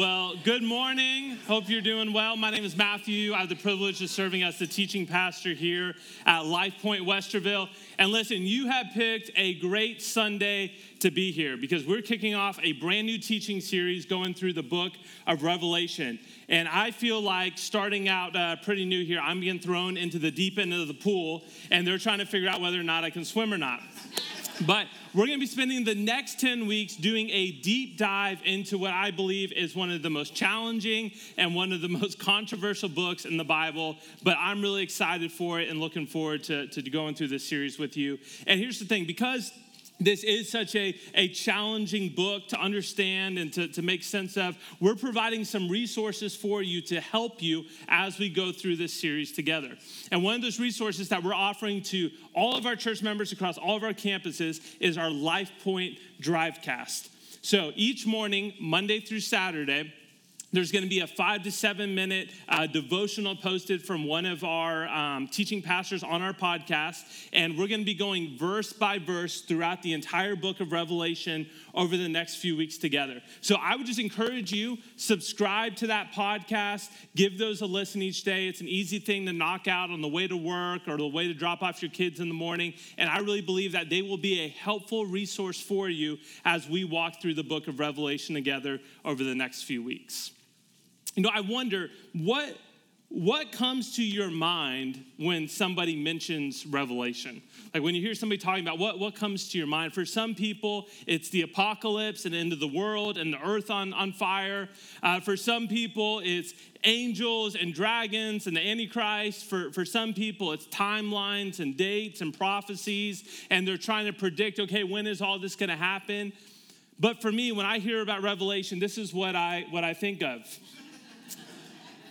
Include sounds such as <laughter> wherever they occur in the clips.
Well, good morning. Hope you're doing well. My name is Matthew. I have the privilege of serving as the teaching pastor here at Life Point Westerville. And listen, you have picked a great Sunday to be here because we're kicking off a brand new teaching series going through the book of Revelation. And I feel like starting out uh, pretty new here, I'm being thrown into the deep end of the pool, and they're trying to figure out whether or not I can swim or not. But we're going to be spending the next 10 weeks doing a deep dive into what I believe is one of the most challenging and one of the <laughs> most controversial books in the Bible. But I'm really excited for it and looking forward to, to going through this series with you. And here's the thing because this is such a, a challenging book to understand and to, to make sense of. We're providing some resources for you to help you as we go through this series together. And one of those resources that we're offering to all of our church members across all of our campuses is our Life Point Drivecast. So each morning, Monday through Saturday, there's going to be a five to seven minute uh, devotional posted from one of our um, teaching pastors on our podcast. And we're going to be going verse by verse throughout the entire book of Revelation over the next few weeks together. So I would just encourage you, subscribe to that podcast, give those a listen each day. It's an easy thing to knock out on the way to work or the way to drop off your kids in the morning. And I really believe that they will be a helpful resource for you as we walk through the book of Revelation together over the next few weeks. You know, I wonder what what comes to your mind when somebody mentions revelation? Like when you hear somebody talking about what, what comes to your mind? For some people it's the apocalypse and the end of the world and the earth on, on fire. Uh, for some people it's angels and dragons and the antichrist. For, for some people it's timelines and dates and prophecies and they're trying to predict okay when is all this going to happen? But for me when i hear about revelation this is what i what i think of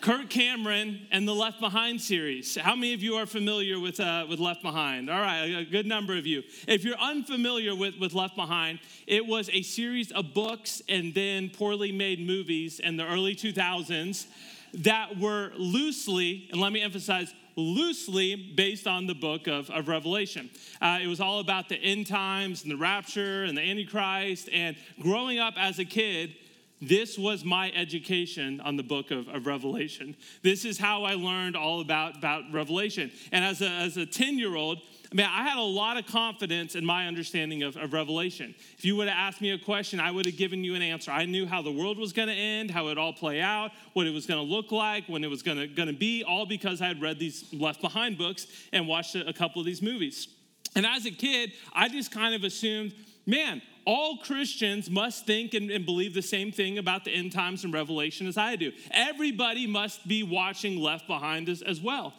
Kirk Cameron and the Left Behind series. How many of you are familiar with, uh, with Left Behind? All right, a good number of you. If you're unfamiliar with, with Left Behind, it was a series of books and then poorly made movies in the early 2000s that were loosely, and let me emphasize, loosely based on the book of, of Revelation. Uh, it was all about the end times and the rapture and the Antichrist. And growing up as a kid, this was my education on the book of, of Revelation. This is how I learned all about, about Revelation. And as a, as a 10 year old, I mean, I had a lot of confidence in my understanding of, of Revelation. If you would have asked me a question, I would have given you an answer. I knew how the world was going to end, how it all play out, what it was going to look like, when it was going to be, all because I had read these Left Behind books and watched a, a couple of these movies. And as a kid, I just kind of assumed, man, all Christians must think and, and, believe the same thing about the end times and Revelation as I do. Everybody must be watching Left Behind as, as well.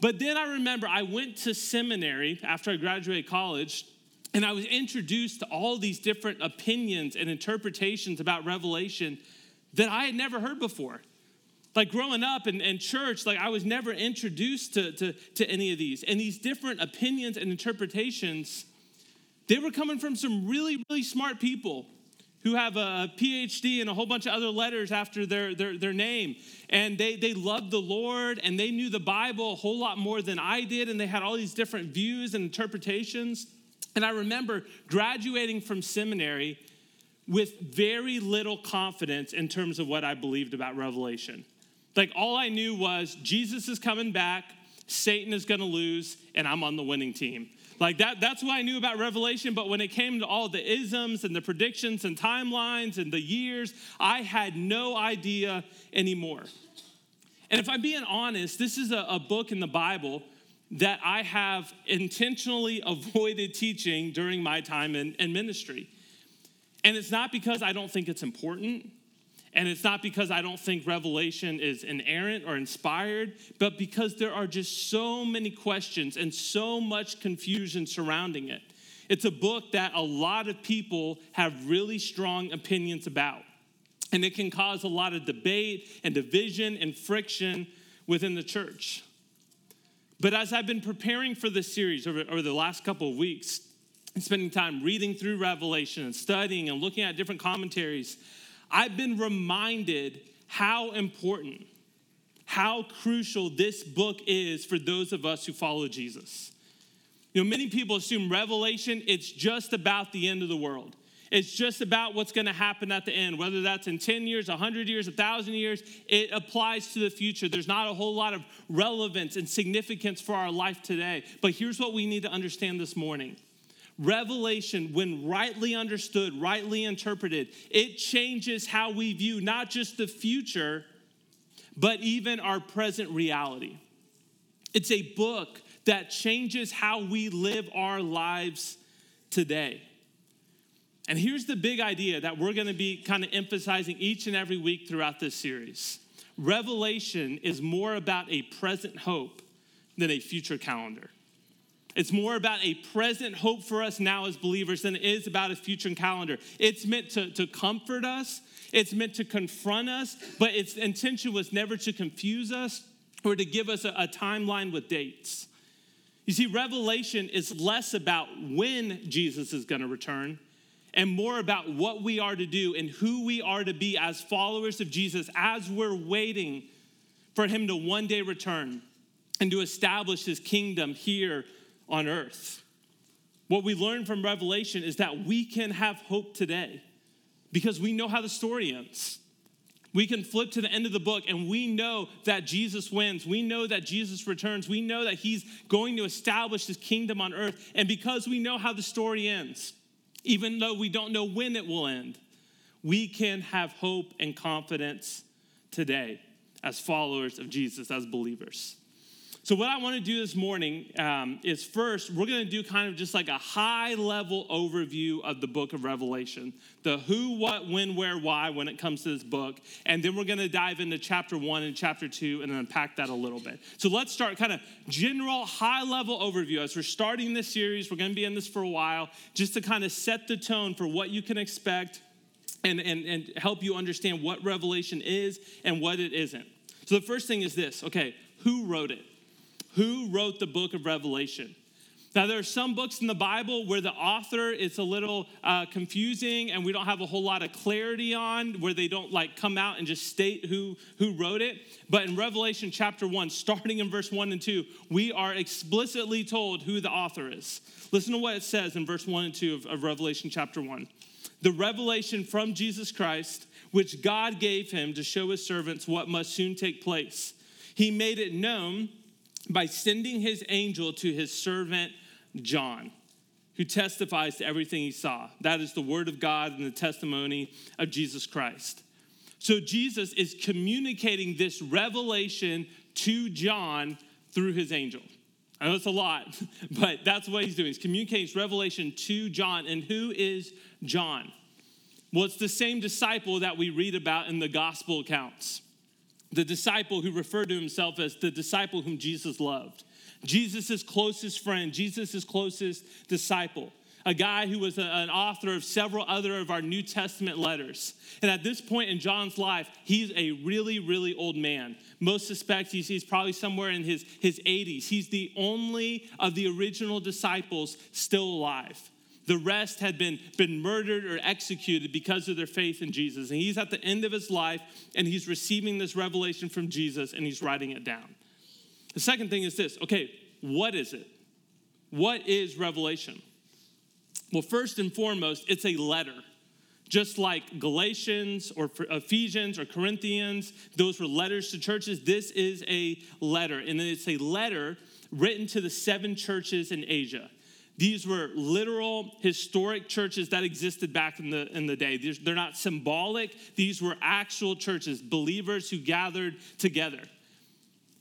But then I remember I went to seminary after I graduated college, and I was introduced to all these different opinions and interpretations about Revelation that I had never heard before. Like growing up in, in church, like I was never introduced to, to, to any of these. And these different opinions and interpretations they were coming from some really, really smart people who have a PhD and a whole bunch of other letters after their, their, their name. And they, they loved the Lord and they knew the Bible a whole lot more than I did. And they had all these different views and interpretations. And I remember graduating from seminary with very little confidence in terms of what I believed about Revelation. Like all I knew was Jesus is coming back, Satan is gonna lose, and I'm on the winning team. Like that, that's what I knew about Revelation. But when it came to all the isms and the predictions and timelines and the years, I had no idea anymore. And if I'm being honest, this is a, a book in the Bible that I have intentionally avoided teaching during my time in, in ministry. And it's not because I don't think it's important. And it's not because I don't think Revelation is inerrant or inspired, but because there are just so many questions and so much confusion surrounding it. It's a book that a lot of people have really strong opinions about. And it can cause a lot of debate and division and friction within the church. But as I've been preparing for this series over, over the last couple of weeks, and spending time reading through Revelation and studying and looking at different commentaries, I've been reminded how important, how crucial this book is for those of us who follow Jesus. You know, many people assume Revelation, it's just about the end of the world. It's just about what's going to happen at the end, whether that's in 10 years, 100 years, 1,000 years, it applies to the future. There's not a whole lot of relevance and significance for our life today. But here's what we need to understand this morning Revelation, when rightly understood, rightly interpreted, it changes how we view not just the future, but even our present reality. It's a book that changes how we live our lives today. And here's the big idea that we're going to be kind of emphasizing each and every week throughout this series Revelation is more about a present hope than a future calendar. It's more about a present hope for us now as believers than it is about a future calendar. It's meant to, to comfort us, it's meant to confront us, but its intention was never to confuse us or to give us a, a timeline with dates. You see, Revelation is less about when Jesus is going to return and more about what we are to do and who we are to be as followers of Jesus as we're waiting for him to one day return and to establish his kingdom here on earth. What we learn from Revelation is that we can have hope today because we know how the story ends. We can flip to the end of the book and we know that Jesus wins. We know that Jesus returns. We know that he's going to establish his kingdom on earth. And because we know how the story ends, even though we don't know when it will end, we can have hope and confidence today as followers of Jesus, as believers. So, what I want to do this morning um, is first, we're going to do kind of just like a high level overview of the book of Revelation the who, what, when, where, why when it comes to this book. And then we're going to dive into chapter one and chapter two and unpack that a little bit. So, let's start kind of general high level overview. As we're starting this series, we're going to be in this for a while, just to kind of set the tone for what you can expect and, and, and help you understand what Revelation is and what it isn't. So, the first thing is this okay, who wrote it? Who wrote the book of Revelation. Now, there are some books in the Bible where the author is a little uh, confusing and we don't have a whole lot of clarity on, where they don't like come out and just state who, who wrote it. But in Revelation chapter 1, starting in verse 1 and 2, we are explicitly told who the author is. Listen to what it says in verse 1 and 2 of, of Revelation chapter 1. The revelation from Jesus Christ, which God gave him to show his servants what must soon take place. He made it known by sending his angel to his servant John, who testifies to everything he saw. That is the word of God and the testimony of Jesus Christ. So Jesus is communicating this revelation to John through his angel. I know it's a lot, <laughs> but that's what he's doing. He's communicating revelation to John. And who is John? Well, it's the same disciple that we read about in the gospel accounts the disciple who referred to himself as the disciple whom Jesus loved. Jesus' closest friend, Jesus' closest disciple, a guy who was a, an author of several other of our New Testament letters. And at this point in John's life, he's a really, really old man. Most suspect he's, he's probably somewhere in his, his 80s. He's the only of the original disciples still alive. The rest had been, been murdered or executed because of their faith in Jesus. And he's at the end of his life and he's receiving this revelation from Jesus and he's writing it down. The second thing is this okay, what is it? What is revelation? Well, first and foremost, it's a letter. Just like Galatians or Ephesians or Corinthians, those were letters to churches. This is a letter, and it's a letter written to the seven churches in Asia. These were literal historic churches that existed back in the, in the day. They're not symbolic, these were actual churches, believers who gathered together.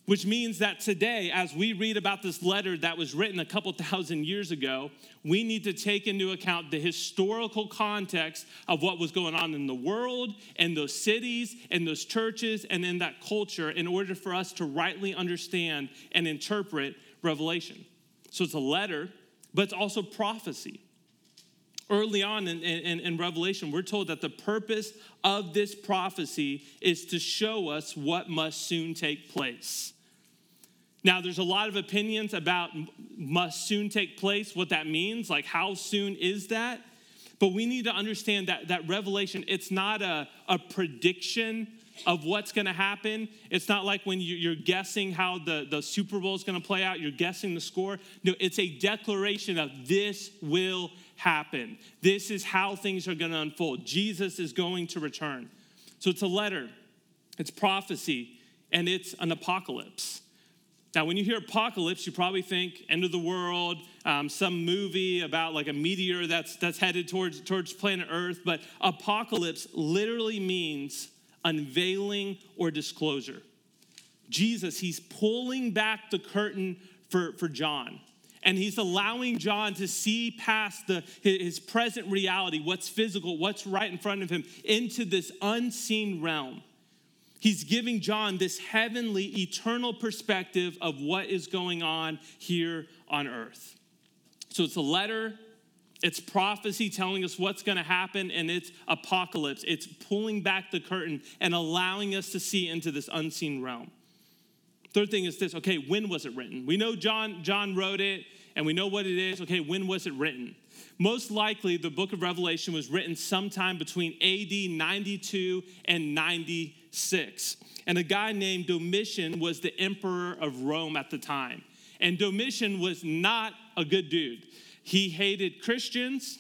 Which means that today, as we read about this letter that was written a couple thousand years ago, we need to take into account the historical context of what was going on in the world, and those cities, and those churches, and in that culture in order for us to rightly understand and interpret Revelation. So it's a letter but it's also prophecy. Early on in, in, in, Revelation, we're told that the purpose of this prophecy is to show us what must soon take place. Now, there's a lot of opinions about must soon take place, what that means, like how soon is that? But we need to understand that, that Revelation, it's not a, a prediction of what's going to happen. It's not like when you're guessing how the, the Super Bowl is going to play out, you're guessing the score. No, it's a declaration of this will happen. This is how things are going to unfold. Jesus is going to return. So it's a letter, it's prophecy, and it's an apocalypse. Now, when you hear apocalypse, you probably think end of the world, um, some movie about like a meteor that's, that's headed towards, towards planet Earth. But apocalypse literally means unveiling or disclosure. Jesus, he's pulling back the curtain for, for John. And he's allowing John to see past the, his present reality, what's physical, what's right in front of him, into this unseen realm. He's giving John this heavenly, eternal perspective of what is going on here on earth. So it's a letter, it's prophecy telling us what's going to happen, and it's apocalypse. It's pulling back the curtain and allowing us to see into this unseen realm. Third thing is this okay, when was it written? We know John, John wrote it and we know what it is. Okay, when was it written? Most likely, the book of Revelation was written sometime between AD 92 and 96. And a guy named Domitian was the emperor of Rome at the time. And Domitian was not a good dude. He hated Christians,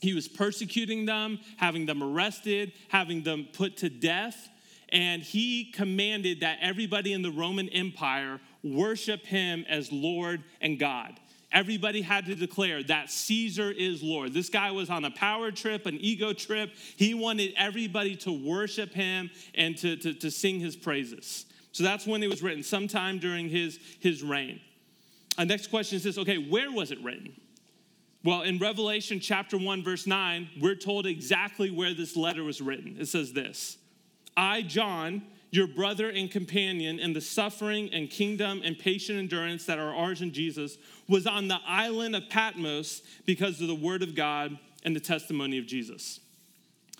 he was persecuting them, having them arrested, having them put to death and he commanded that everybody in the Roman Empire worship him as Lord and God. Everybody had to declare that Caesar is Lord. This guy was on a power trip, an ego trip. He wanted everybody to worship him and to, to, to sing his praises. So that's when it was written, sometime during his, his reign. Our next question is this okay, where was it written? Well, in Revelation chapter 1, verse 9, we're told exactly where this letter was written. It says this I, John, your brother and companion in the suffering and kingdom and patient endurance that are ours in Jesus, was on the island of Patmos because of the word of God and the testimony of Jesus.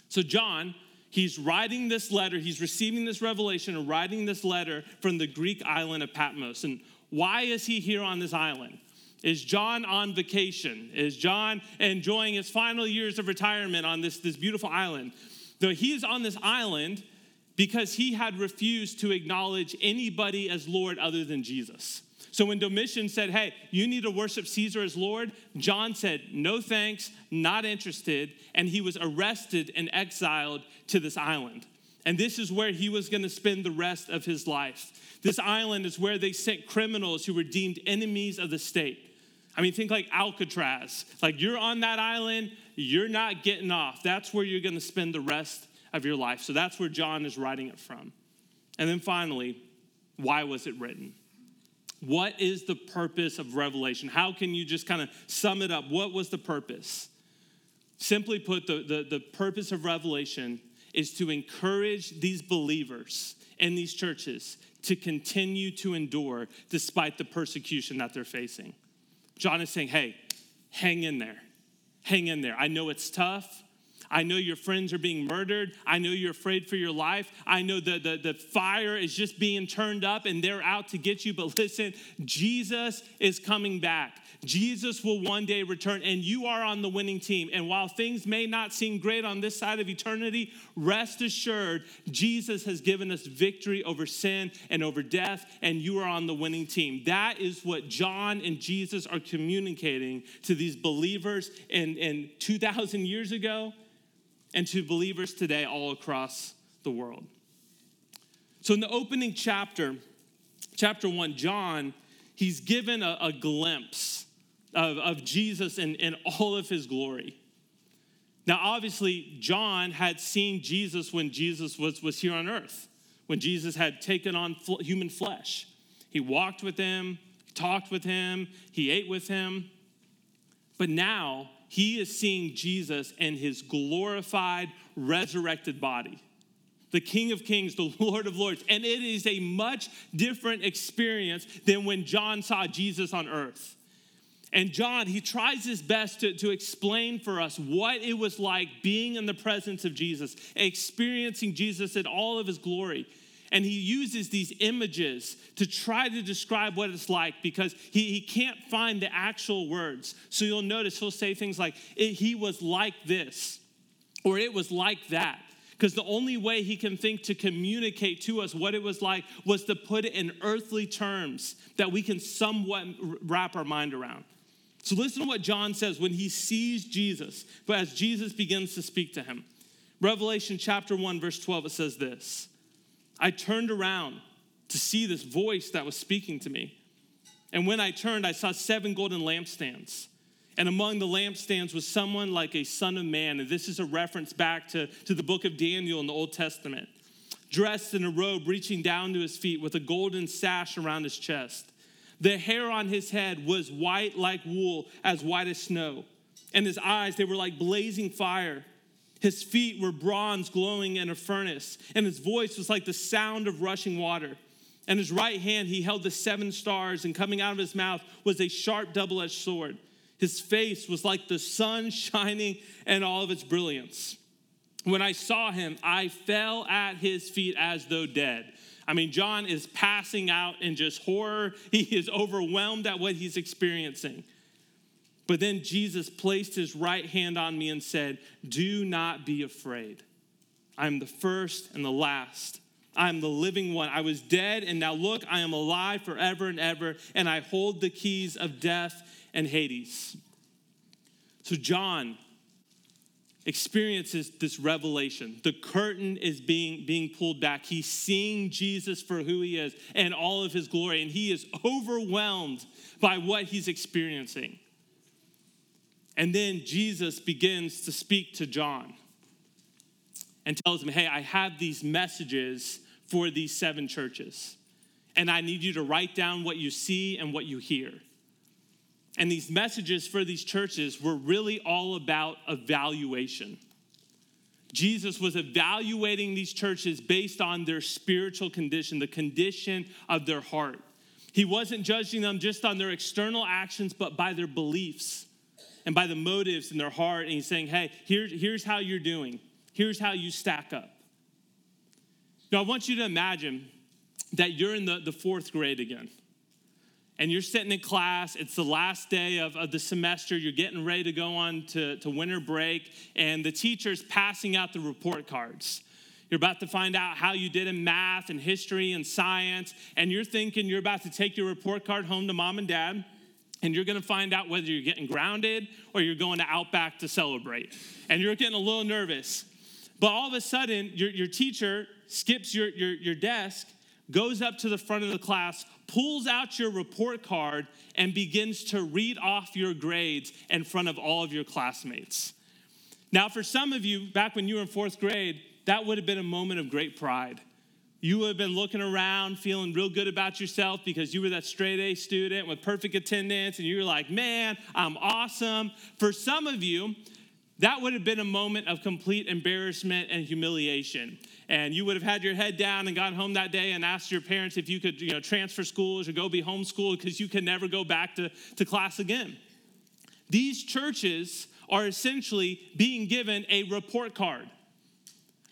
So, John, he's writing this letter, he's receiving this revelation and writing this letter from the Greek island of Patmos. And why is he here on this island? Is John on vacation? Is John enjoying his final years of retirement on this, this beautiful island? Though he is on this island, because he had refused to acknowledge anybody as Lord other than Jesus. So when Domitian said, Hey, you need to worship Caesar as Lord, John said, No thanks, not interested. And he was arrested and exiled to this island. And this is where he was going to spend the rest of his life. This island is where they sent criminals who were deemed enemies of the state. I mean, think like Alcatraz. Like you're on that island, you're not getting off. That's where you're going to spend the rest of your life. So that's where John is writing it from. And then finally, why was it written? What is the purpose of Revelation? How can you just kind of sum it up? What was the purpose? Simply put, the, the, the purpose of Revelation is to encourage these believers in these churches to continue to endure despite the persecution that they're facing. John is saying, hey, hang in there. Hang in there. I know it's tough. I know your friends are being murdered. I know you're afraid for your life. I know the, the, the fire is just being turned up and they're out to get you. But listen, Jesus is coming back. Jesus will one day return, and you are on the winning team. And while things may not seem great on this side of eternity, rest assured, Jesus has given us victory over sin and over death, and you are on the winning team. That is what John and Jesus are communicating to these believers in, in 2,000 years ago and to believers today all across the world. So, in the opening chapter, chapter one, John, he's given a, a glimpse of, of Jesus in, in all of his glory. Now, obviously, John had seen Jesus when Jesus was, was here on earth, when Jesus had taken on fl- human flesh. He walked with him, talked with him, he ate with him. But now, he is seeing Jesus in his glorified, resurrected body. The King of Kings, the <laughs> Lord of Lords. And it is a much different experience than when John saw Jesus on earth. And John, he tries his best to, to explain for us what it was like being in the presence of Jesus, experiencing Jesus in all of his glory. And he uses these images to try to describe what it's like because he, he can't find the actual words. So you'll notice he'll say things like, he was like this, or it was like that. Because the only way he can think to communicate to us what it was like was to put it in earthly terms that we can somewhat wrap our mind around. So listen to what John says when he sees Jesus, but as Jesus begins to speak to him. Revelation chapter 1, verse 12, it says this I turned around to see this voice that was speaking to me. And when I turned, I saw seven golden lampstands. And among the lampstands was someone like a son of man. And this is a reference back to, to the book of Daniel in the Old Testament. Dressed in a robe reaching down to his feet with a golden sash around his chest. The hair on his head was white like wool, as white as snow. And his eyes, they were like blazing fire. His feet were bronze glowing in a furnace, and his voice was like the sound of rushing water. And his right hand he held the seven stars, and coming out of his mouth was a sharp double edged sword. His face was like the sun <laughs> shining in all of its brilliance. When I saw him, I fell at his feet as though dead. I mean, John is passing out in just horror. He is overwhelmed at what he's experiencing. But then Jesus placed his right hand on me and said, Do not be afraid. I'm the first and the last. I'm the living one. I was dead, and now look, I am alive forever and ever, and I hold the keys of death and Hades. So, John experiences this revelation. The curtain is being, being pulled back. He's seeing Jesus for who he is and all of his glory, and he is overwhelmed by what he's experiencing. And then Jesus begins to speak to John and tells him, Hey, I have these messages for these seven churches. And I need you to write down what you see and what you hear. And these messages for these churches were really all about evaluation. Jesus was evaluating these churches based on their spiritual condition, the condition of their heart. He wasn't judging them just on their external actions, but by their beliefs and by the motives in their heart. And he's saying, hey, here, here's how you're doing, here's how you stack up. Now, I want you to imagine that you're in the, the fourth grade again. And you're sitting in class, it's the last day of, of the semester, you're getting ready to go on to, to winter break, and the teacher's passing out the report cards. You're about to find out how you did in math and history and science, and you're thinking you're about to take your report card home to mom and dad and you're gonna find out whether you're getting grounded or you're going to Outback to celebrate. And you're getting a little nervous. But all of a sudden, your, your teacher skips your, your, your desk, goes up to the front of the class, pulls out your report card, and begins to read off your grades in front of all of your classmates. Now, for some of you, back when you were in fourth grade, that would have been a moment of great pride. You would have been looking around, feeling real good about yourself because you were that straight A student with perfect attendance, and you were like, man, I'm awesome. For some of you, that would have been a moment of complete embarrassment and humiliation. And you would have had your head down and gone home that day and asked your parents if you could you know, transfer schools or go be homeschooled because you could never go back to, to class again. These churches are essentially being given a report card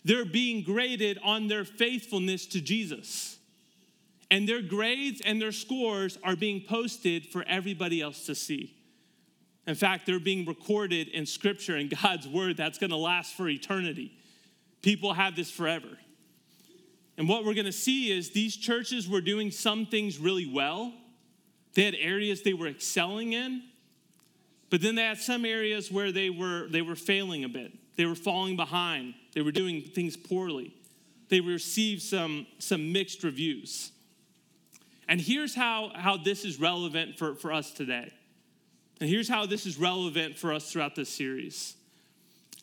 they're being graded on their faithfulness to Jesus. And their grades and their scores are being posted for everybody else to see. In fact, they're being recorded in scripture and God's word that's going to last for eternity. People have this forever. And what we're going to see is these churches were doing some things really well. They had areas they were excelling in, but then they had some areas where they were they were failing a bit. They were falling behind. They were doing things poorly. They received some, some mixed reviews. And here's how, how this is relevant for, for us today. And here's how this is relevant for us throughout this series.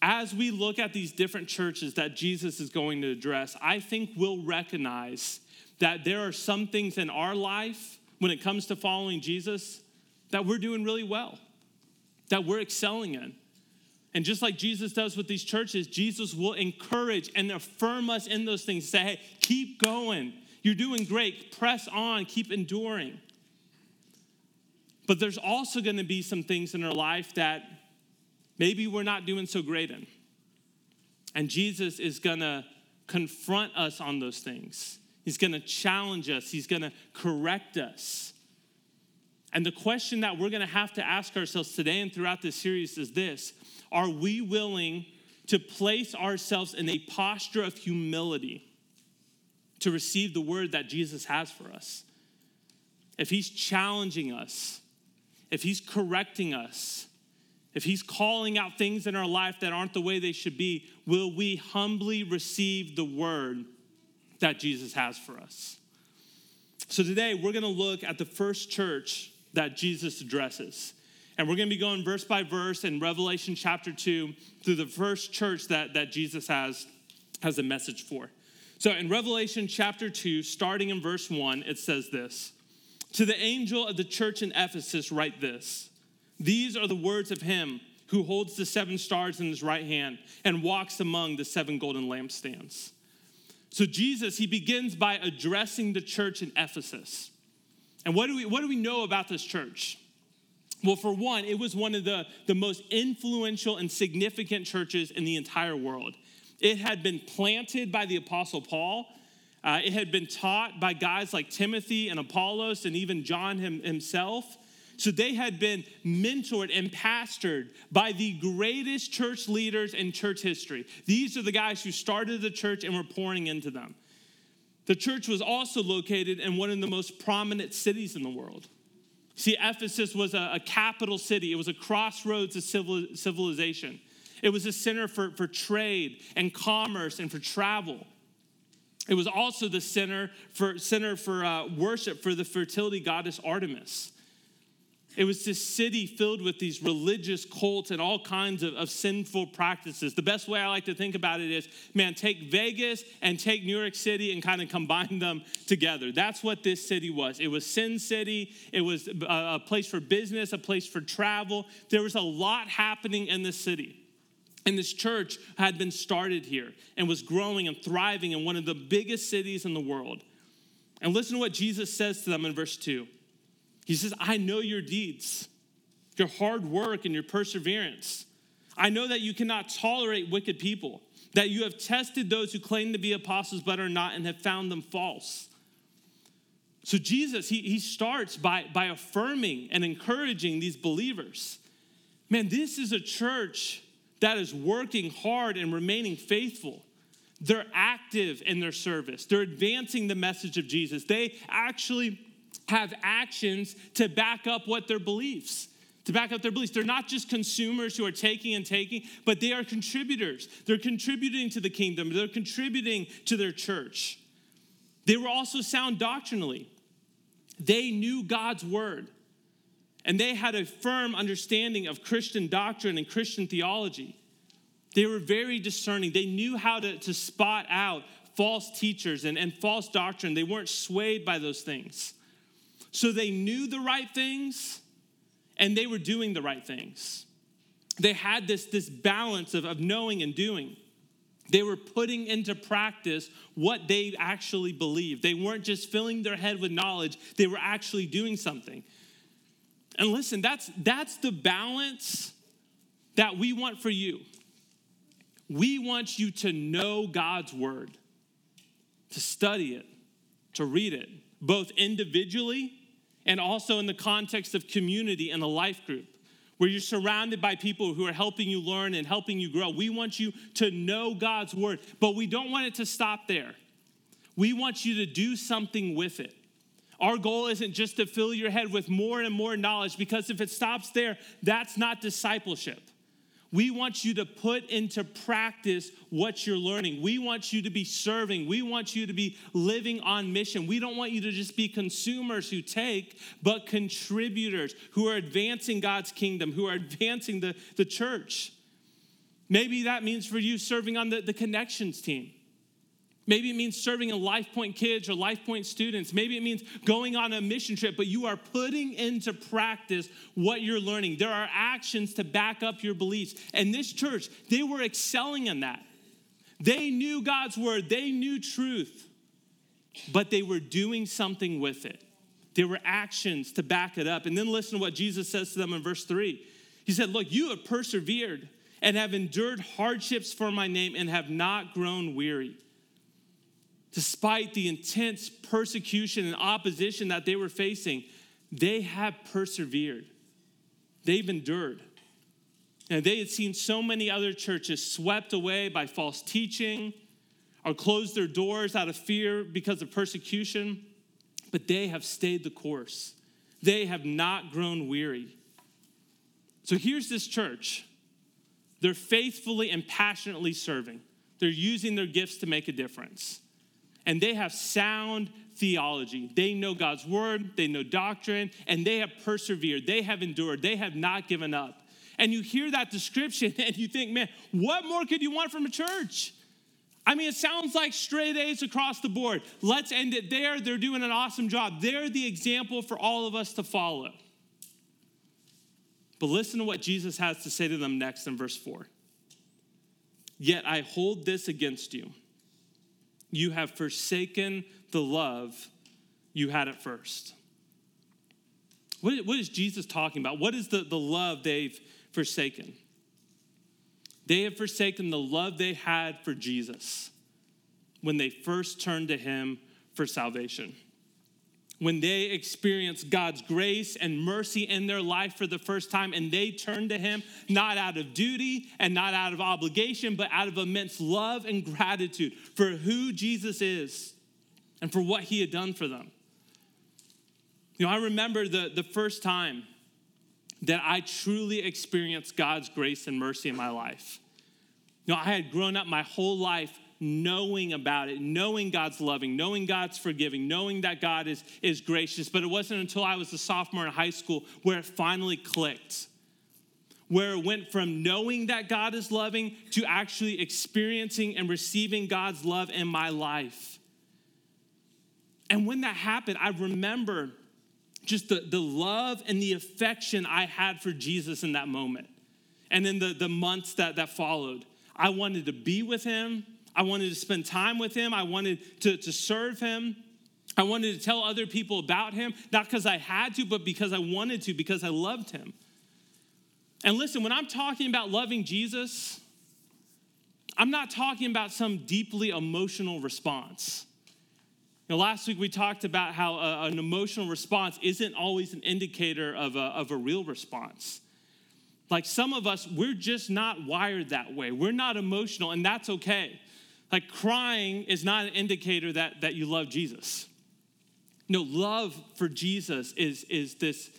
As we look at these different churches that Jesus is going to address, I think we'll recognize that there are some things in our life when it comes to following Jesus that we're doing really well, that we're excelling in. And just like Jesus does with these churches, Jesus will encourage and affirm us in those things. Say, hey, keep going. You're doing great. Press on. Keep enduring. But there's also going to be some things in our life that maybe we're not doing so great in. And Jesus is going to confront us on those things. He's going to challenge us, He's going to correct us. And the question that we're going to have to ask ourselves today and throughout this series is this are we willing to place ourselves in a posture of humility to receive the word that Jesus has for us? If he's challenging us, if He's correcting us, if He's calling out things in our life that aren't the way they should be, will we humbly receive the word that Jesus has for us? So today we're going to look at the first church that Jesus addresses. And we're going to be going verse by verse in Revelation chapter 2 through the first church that, that Jesus has, has a message for. So in Revelation chapter 2, starting in verse 1, it says this To the angel of the church in Ephesus, write this These are the words of him who holds the seven stars in his right hand and walks among the seven golden lampstands. So Jesus, he begins by addressing the church in Ephesus. And what do we, what do we know about this church? Well, for one, it was one of the, the most influential and significant churches in the entire world. It had been planted by the Apostle Paul. Uh, it had been taught by guys like Timothy and Apollos and even John him, himself. So they had been mentored and pastored by the greatest church leaders in church history. These are the guys who started the church and were pouring into them. The church was also located in one of the most prominent cities in the world. See, Ephesus was a, a capital city, it was a crossroads of civil, civilization. It was a center for, for trade and commerce and for travel. It was also the center for, center for uh, worship for the fertility goddess Artemis. It was this city filled with these religious cults and all kinds of, of, sinful practices. The best way I like to think about it is man, take Vegas and take New York City and kind of combine them together. That's what this city was. It was Sin City, it was a, a place for business, a place for travel. There was a lot happening in the city. And this church had been started here and was growing and thriving in one of the biggest cities in the world. And listen to what Jesus says to them in verse 2. He says, I know your deeds, your hard work, and your perseverance. I know that you cannot tolerate wicked people, that you have tested those who claim to be apostles but are not and have found them false. So Jesus, he, he starts by, by affirming and encouraging these believers. Man, this is a church that is working hard and remaining faithful. They're active in their service. They're advancing the message of Jesus. They actually have actions to back up what their beliefs to back up their beliefs. They're not just consumers who are taking and taking, but they are contributors. They're contributing to the kingdom, they're contributing to their church. They were also sound doctrinally. They knew God's word, and they had a firm understanding of Christian doctrine and Christian theology. They were very discerning. They knew how to, to spot out false teachers and, and false doctrine. They weren't swayed by those things. So they knew the right things and they were doing the right things. They had this, this balance of, of knowing and doing. They were putting into practice what they actually believed. They weren't just filling their head with knowledge, they were actually doing something. And listen, that's, that's the balance that we want for you. We want you to know God's word, to study it, to read it, both individually and also in the context of community and a life group where you're surrounded by people who are helping you learn and helping you grow. We want you to know God's word, but we don't want it to stop there. We want you to do something with it. Our goal isn't just to fill your head with more and more knowledge because if it stops there, that's not discipleship. We want you to put into practice what you're learning. We want you to be serving. We want you to be living on mission. We don't want you to just be consumers who take, but contributors who are advancing God's kingdom, who are advancing the, the church. Maybe that means for you serving on the, the connections team. Maybe it means serving in Life Point kids or Life Point students. Maybe it means going on a mission trip, but you are putting into practice what you're learning. There are actions to back up your beliefs. And this church, they were excelling in that. They knew God's word, they knew truth, but they were doing something with it. There were actions to back it up. And then listen to what Jesus says to them in verse 3. He said, Look, you have persevered and have endured hardships for my name and have not grown weary despite the intense persecution and opposition that they were facing, they have persevered. They've endured. And they had seen so many other churches swept away by false teaching or closed their doors out of fear because of persecution, but they have stayed the course. they have not grown weary. So here's this church. They're faithfully and passionately serving. They're using their gifts to make a difference. And they have sound theology. They know God's word, they know doctrine, and they have persevered. They have endured. They have not given up. And you hear that description <laughs> and you think, man, what more could you want from a church? I mean, it sounds like straight A's across the board. Let's end it there. They're doing an awesome job. They're the example for all of us to follow. But listen to what Jesus has to say to them next in verse 4. Yet I hold this against you. You have forsaken the love you had at first. What, is Jesus talking about? What is the, the love they've forsaken? They have forsaken the love they had for Jesus when they first turned to him for salvation when they experience God's grace and mercy in their life for the first time and they turn to Him, not out of duty and not out of obligation, but out of immense love and gratitude for who Jesus is and for what He had done for them. You know, I remember the, the first time that I truly experienced God's grace and mercy in my life. You know, I had grown up my whole life knowing about it, knowing God's loving, knowing God's forgiving, knowing that God is, is gracious. But it wasn't until I was a sophomore in high school where it finally clicked, where it went from knowing that God is loving to actually experiencing and receiving God's love in my life. And when that happened, I remember just the, the love and the affection I had for Jesus in that moment. And then the, the months that, that followed, I wanted to be with him. I wanted to spend time with him. I wanted to, to serve him. I wanted to tell other people about him, not because I had to, but because I wanted to, because I loved him. And listen, when I'm talking about loving Jesus, I'm not talking about some deeply emotional response. You know, last week we talked about how a, an emotional response isn't always an indicator of a, of a real response. Like some of us, we're just not wired that way. We're not emotional, and that's okay. Like crying is not an indicator that, that you love Jesus. No, love for Jesus is, is this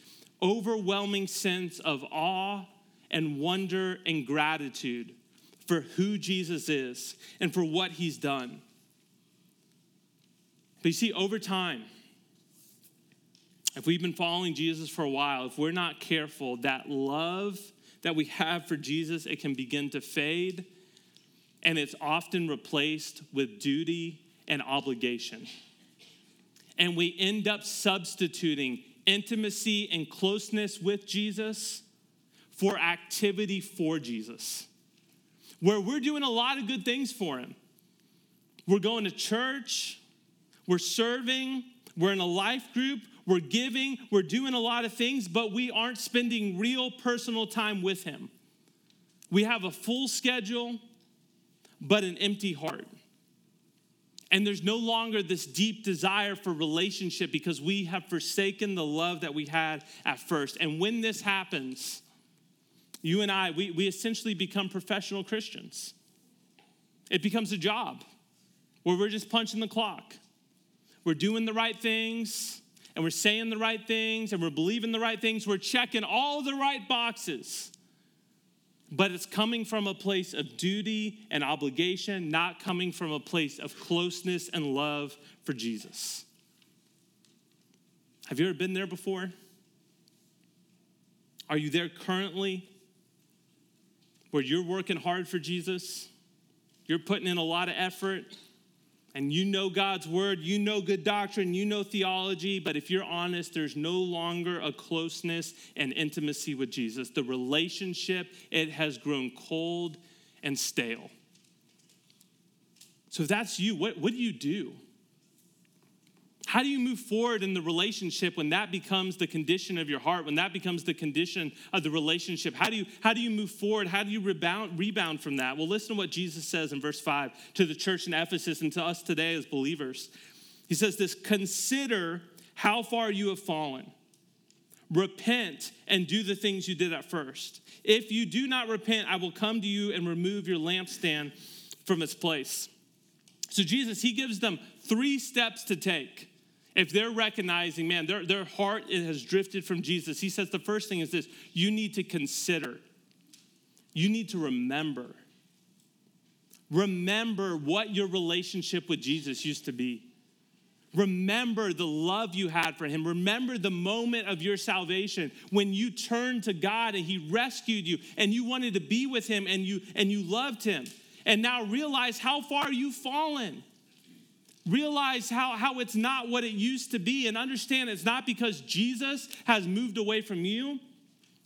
overwhelming sense of awe and wonder and gratitude for who Jesus is and for what he's done. But you see, over time, if we've been following Jesus for a while, if we're not careful, that love that we have for Jesus, it can begin to fade and it's often replaced with duty and obligation. And we end up substituting intimacy and closeness with Jesus for activity for Jesus, where we're doing a lot of good things for Him. We're going to church, we're serving, we're in a life group, we're giving, we're doing a lot of things, but we aren't spending real personal time with Him. We have a full schedule, but an empty heart. And there's no longer this deep desire for relationship because we have forsaken the love that we had at first. And when this happens, you and I, we, we essentially become professional Christians. It becomes a job where we're just punching the clock. We're doing the right things and we're saying the right things and we're believing the right things. We're checking all the right boxes but it's coming from a place of duty and obligation, not coming from a place of closeness and love for Jesus. Have you ever been there before? Are you there currently where you're working hard for Jesus? You're putting in a lot of effort, and you know God's word, you know good doctrine, you know theology, but if you're honest, there's no longer a closeness and intimacy with Jesus. The relationship, it has grown cold and stale. So if that's you, what, what do you do? How do you move forward in the relationship when that becomes the condition of your heart, when that becomes the condition of the relationship? How do you, how do you move forward? How do you rebound, rebound from that? Well, listen to what Jesus says in verse 5 to the church in Ephesus and to us today as believers. He says this consider how far you have fallen. Repent and do the things you did at first. If you do not repent, I will come to you and remove your lampstand from its place. So, Jesus, he gives them three steps to take if they're recognizing, man, their, their heart has drifted from Jesus, he says the first thing is this you need to consider, you need to remember. Remember what your relationship with Jesus used to be. Remember the love you had for him. Remember the moment of your salvation when you turned to God and he rescued you and you wanted to be with him and you and you loved him. And now realize how far you've fallen. Realize how, how it's not what it used to be and understand it's not because Jesus has moved away from you.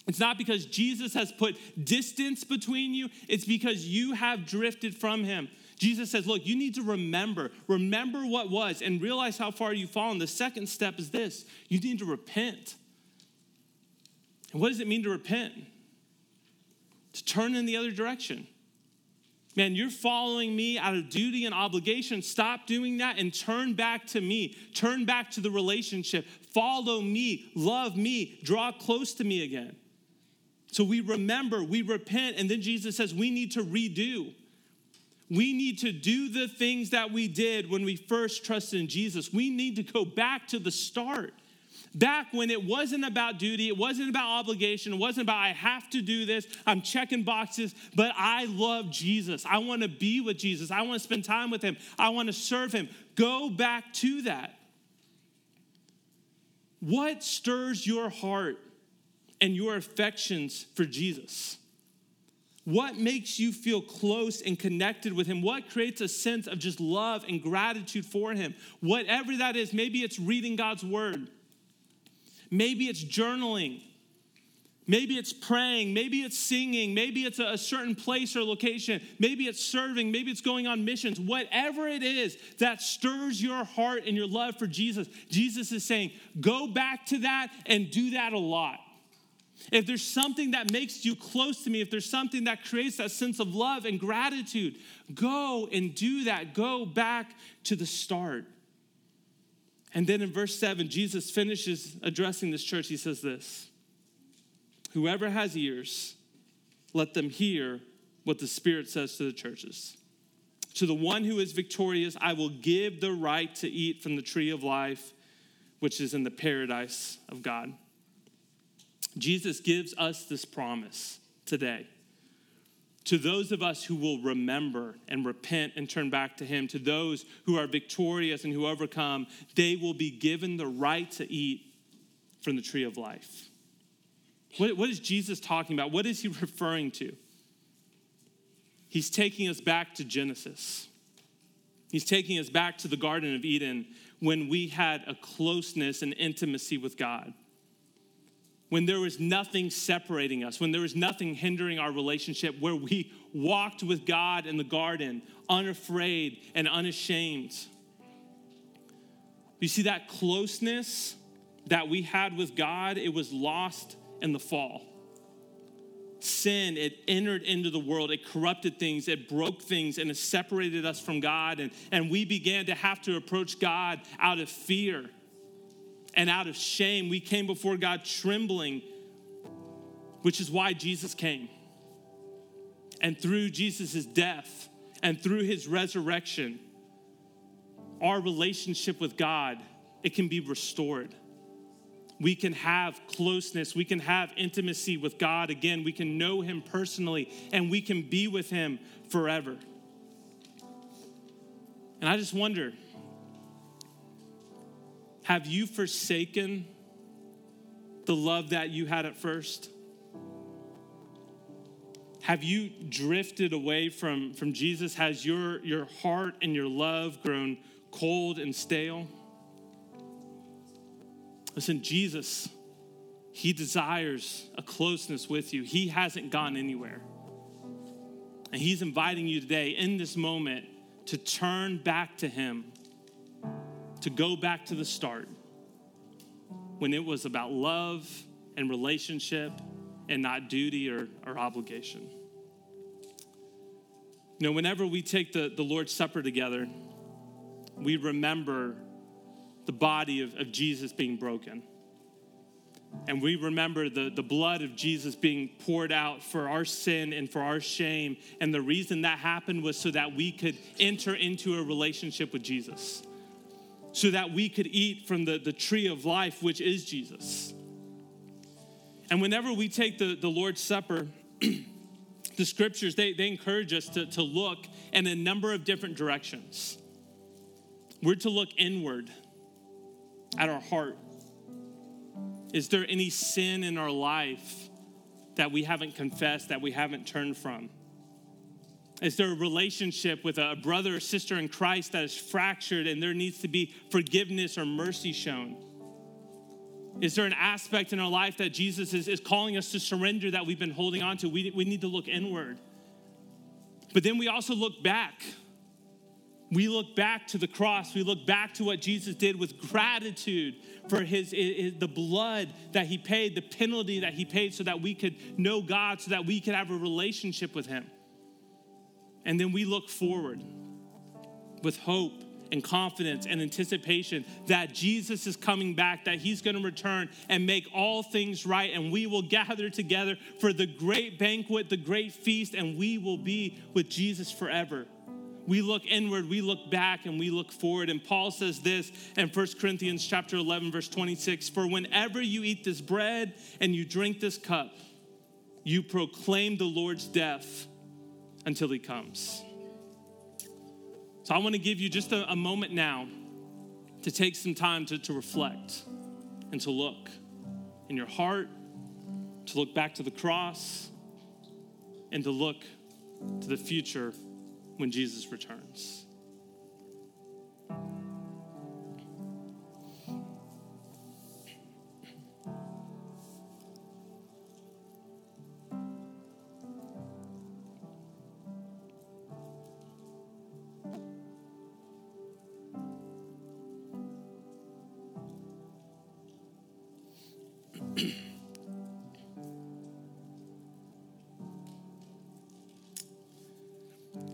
It's not because Jesus has put distance between you. It's because you have drifted from him. Jesus says, Look, you need to remember, remember what was, and realize how far you've fallen. The second step is this you need to repent. And what does it mean to repent? To turn in the other direction. Man, you're following me out of duty and obligation. Stop doing that and turn back to me. Turn back to the relationship. Follow me, love me, draw close to me again. So we remember, we repent, and then Jesus says we need to redo. We need to do the things that we did when we first trusted in Jesus. We need to go back to the start. Back when it wasn't about duty, it wasn't about obligation, it wasn't about I have to do this, I'm checking boxes, but I love Jesus. I want to be with Jesus. I want to spend time with him. I want to serve him. Go back to that. What stirs your heart and your affections for Jesus? What makes you feel close and connected with Him? What creates a sense of just love and gratitude for Him? Whatever that is, maybe it's reading God's Word, maybe it's journaling, maybe it's praying, maybe it's singing, maybe it's a, certain place or location, maybe it's serving, maybe it's going on missions. Whatever it is that stirs your heart and your love for Jesus, Jesus is saying, go back to that and do that a lot. If there's something that makes you close to me, if there's something that creates that sense of love and gratitude, go and do that. Go back to the start. And then in verse 7, Jesus finishes addressing this church. He says this Whoever has ears, let them hear what the Spirit says to the churches. To the one who is victorious, I will give the right to eat from the tree of life, which is in the paradise of God. Jesus gives us this promise today. To those of us who will remember and repent and turn back to Him, to those who are victorious and who overcome, they will be given the right to eat from the tree of life. What, what is Jesus talking about? What is He <laughs> referring to? He's taking us back to Genesis. He's taking us back to the Garden of Eden when we had a closeness and intimacy with God when there was nothing separating us, when there was nothing hindering our relationship, where we walked with God in the garden, unafraid and unashamed. You see, that closeness that we had with God, it was lost in the fall. Sin, it entered into the world, it corrupted things, it broke things, and it separated us from God. And, and we began to have to approach God out of fear and out of shame, we came before God trembling, which is why Jesus came. And through Jesus' death and through his resurrection, our relationship with God, it can be restored. We can have closeness, we can have intimacy with God again, we can know him personally, and we can be with him forever. And I just wonder, have you forsaken the love that you had at first? Have you drifted away from, from Jesus? Has your, your heart and your love grown cold and stale? Listen, Jesus, He desires a closeness with you. He hasn't gone anywhere. And He's inviting you today, in this moment, to turn back to Him to go back to the start when it was about love and relationship and not duty or, or obligation. You know, whenever we take the, the Lord's Supper together, we remember the body of, of Jesus being broken. And we remember the, the blood of Jesus being poured out for our sin and for our shame. And the reason that happened was so that we could enter into a relationship with Jesus. So that we could eat from the, the tree of life, which is Jesus. And whenever we take the, the Lord's Supper, <clears throat> the scriptures, they, they encourage us to, to look in a number of different directions. We're to look inward at our heart. Is there any sin in our life that we haven't confessed, that we haven't turned from? Is there a relationship with a brother or sister in Christ that is fractured and there needs to be forgiveness or mercy shown? Is there an aspect in our life that Jesus is, is calling us to surrender that we've been holding on to? We, we need to look inward. But then we also look back. We look back to the cross. We look back to what Jesus did with gratitude for his, his, the blood that he paid, the penalty that he paid so that we could know God, so that we could have a relationship with him. And then we look forward with hope and confidence and anticipation that Jesus is coming back, that he's going to return and make all things right, and we will gather together for the great banquet, the great feast, and we will be with Jesus forever. We look inward, we look back, and we look forward. And Paul says this in 1 Corinthians chapter 11, verse 26 For whenever you eat this bread and you drink this cup, you proclaim the Lord's death until he comes. So I want to give you just a, a moment now to take some time to, to reflect and to look in your heart, to look back to the cross, and to look to the future when Jesus returns.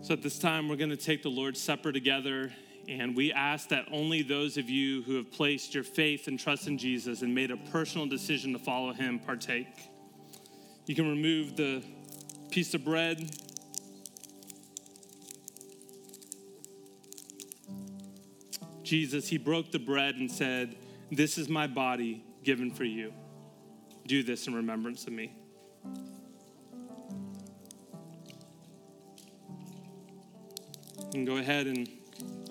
So at this time, we're going to take the Lord's Supper together, and we ask that only those of you who have placed your faith and trust in Jesus and made a personal decision to follow him partake. You can remove the piece of bread. Jesus, he broke the bread and said, This is my body given for you. Do this in remembrance of me. Can go ahead and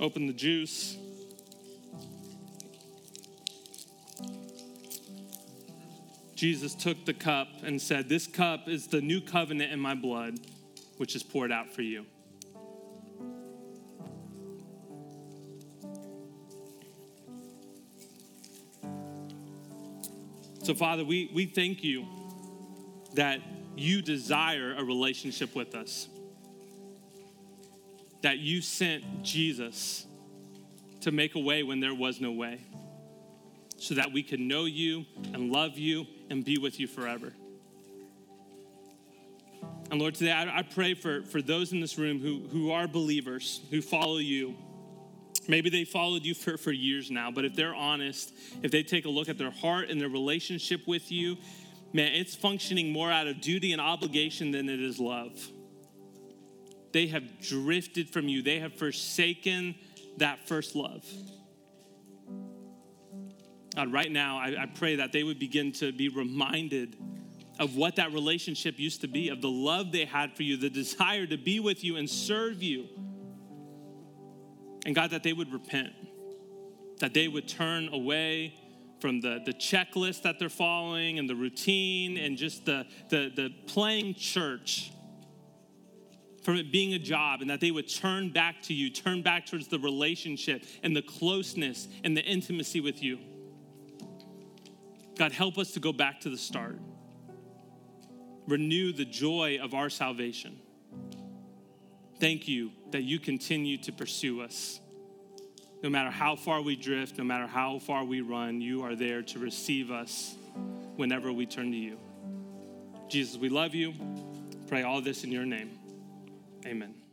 open the juice. Jesus took the cup and said, This cup is the new covenant in my blood, which is poured out for you. So, Father, we, we thank you that you desire a relationship with us that you sent Jesus to make a way when there was no way, so that we could know you and love you and be with you forever. And Lord, today I, pray for, for those in this room who, who are believers, who follow you. Maybe they followed you for, for years now, but if they're honest, if they take a look at their heart and their relationship with you, man, it's functioning more out of duty and obligation than it is love they have drifted from you, they have forsaken that first love. God, right now, I, I, pray that they would begin to be reminded of what that relationship used to be, of the love they had for you, the desire to be with you and serve you. And God, that they would repent, that they would turn away from the, the checklist that they're following and the routine and just the, the, the playing church from it being a job and that they would turn back to you, turn back towards the relationship and the closeness and the intimacy with you. God, help us to go back to the start. Renew the joy of our salvation. Thank you that you continue to pursue us. No matter how far we drift, no matter how far we run, you are there to receive us whenever we turn to you. Jesus, we love you. Pray all this in your name. Amen.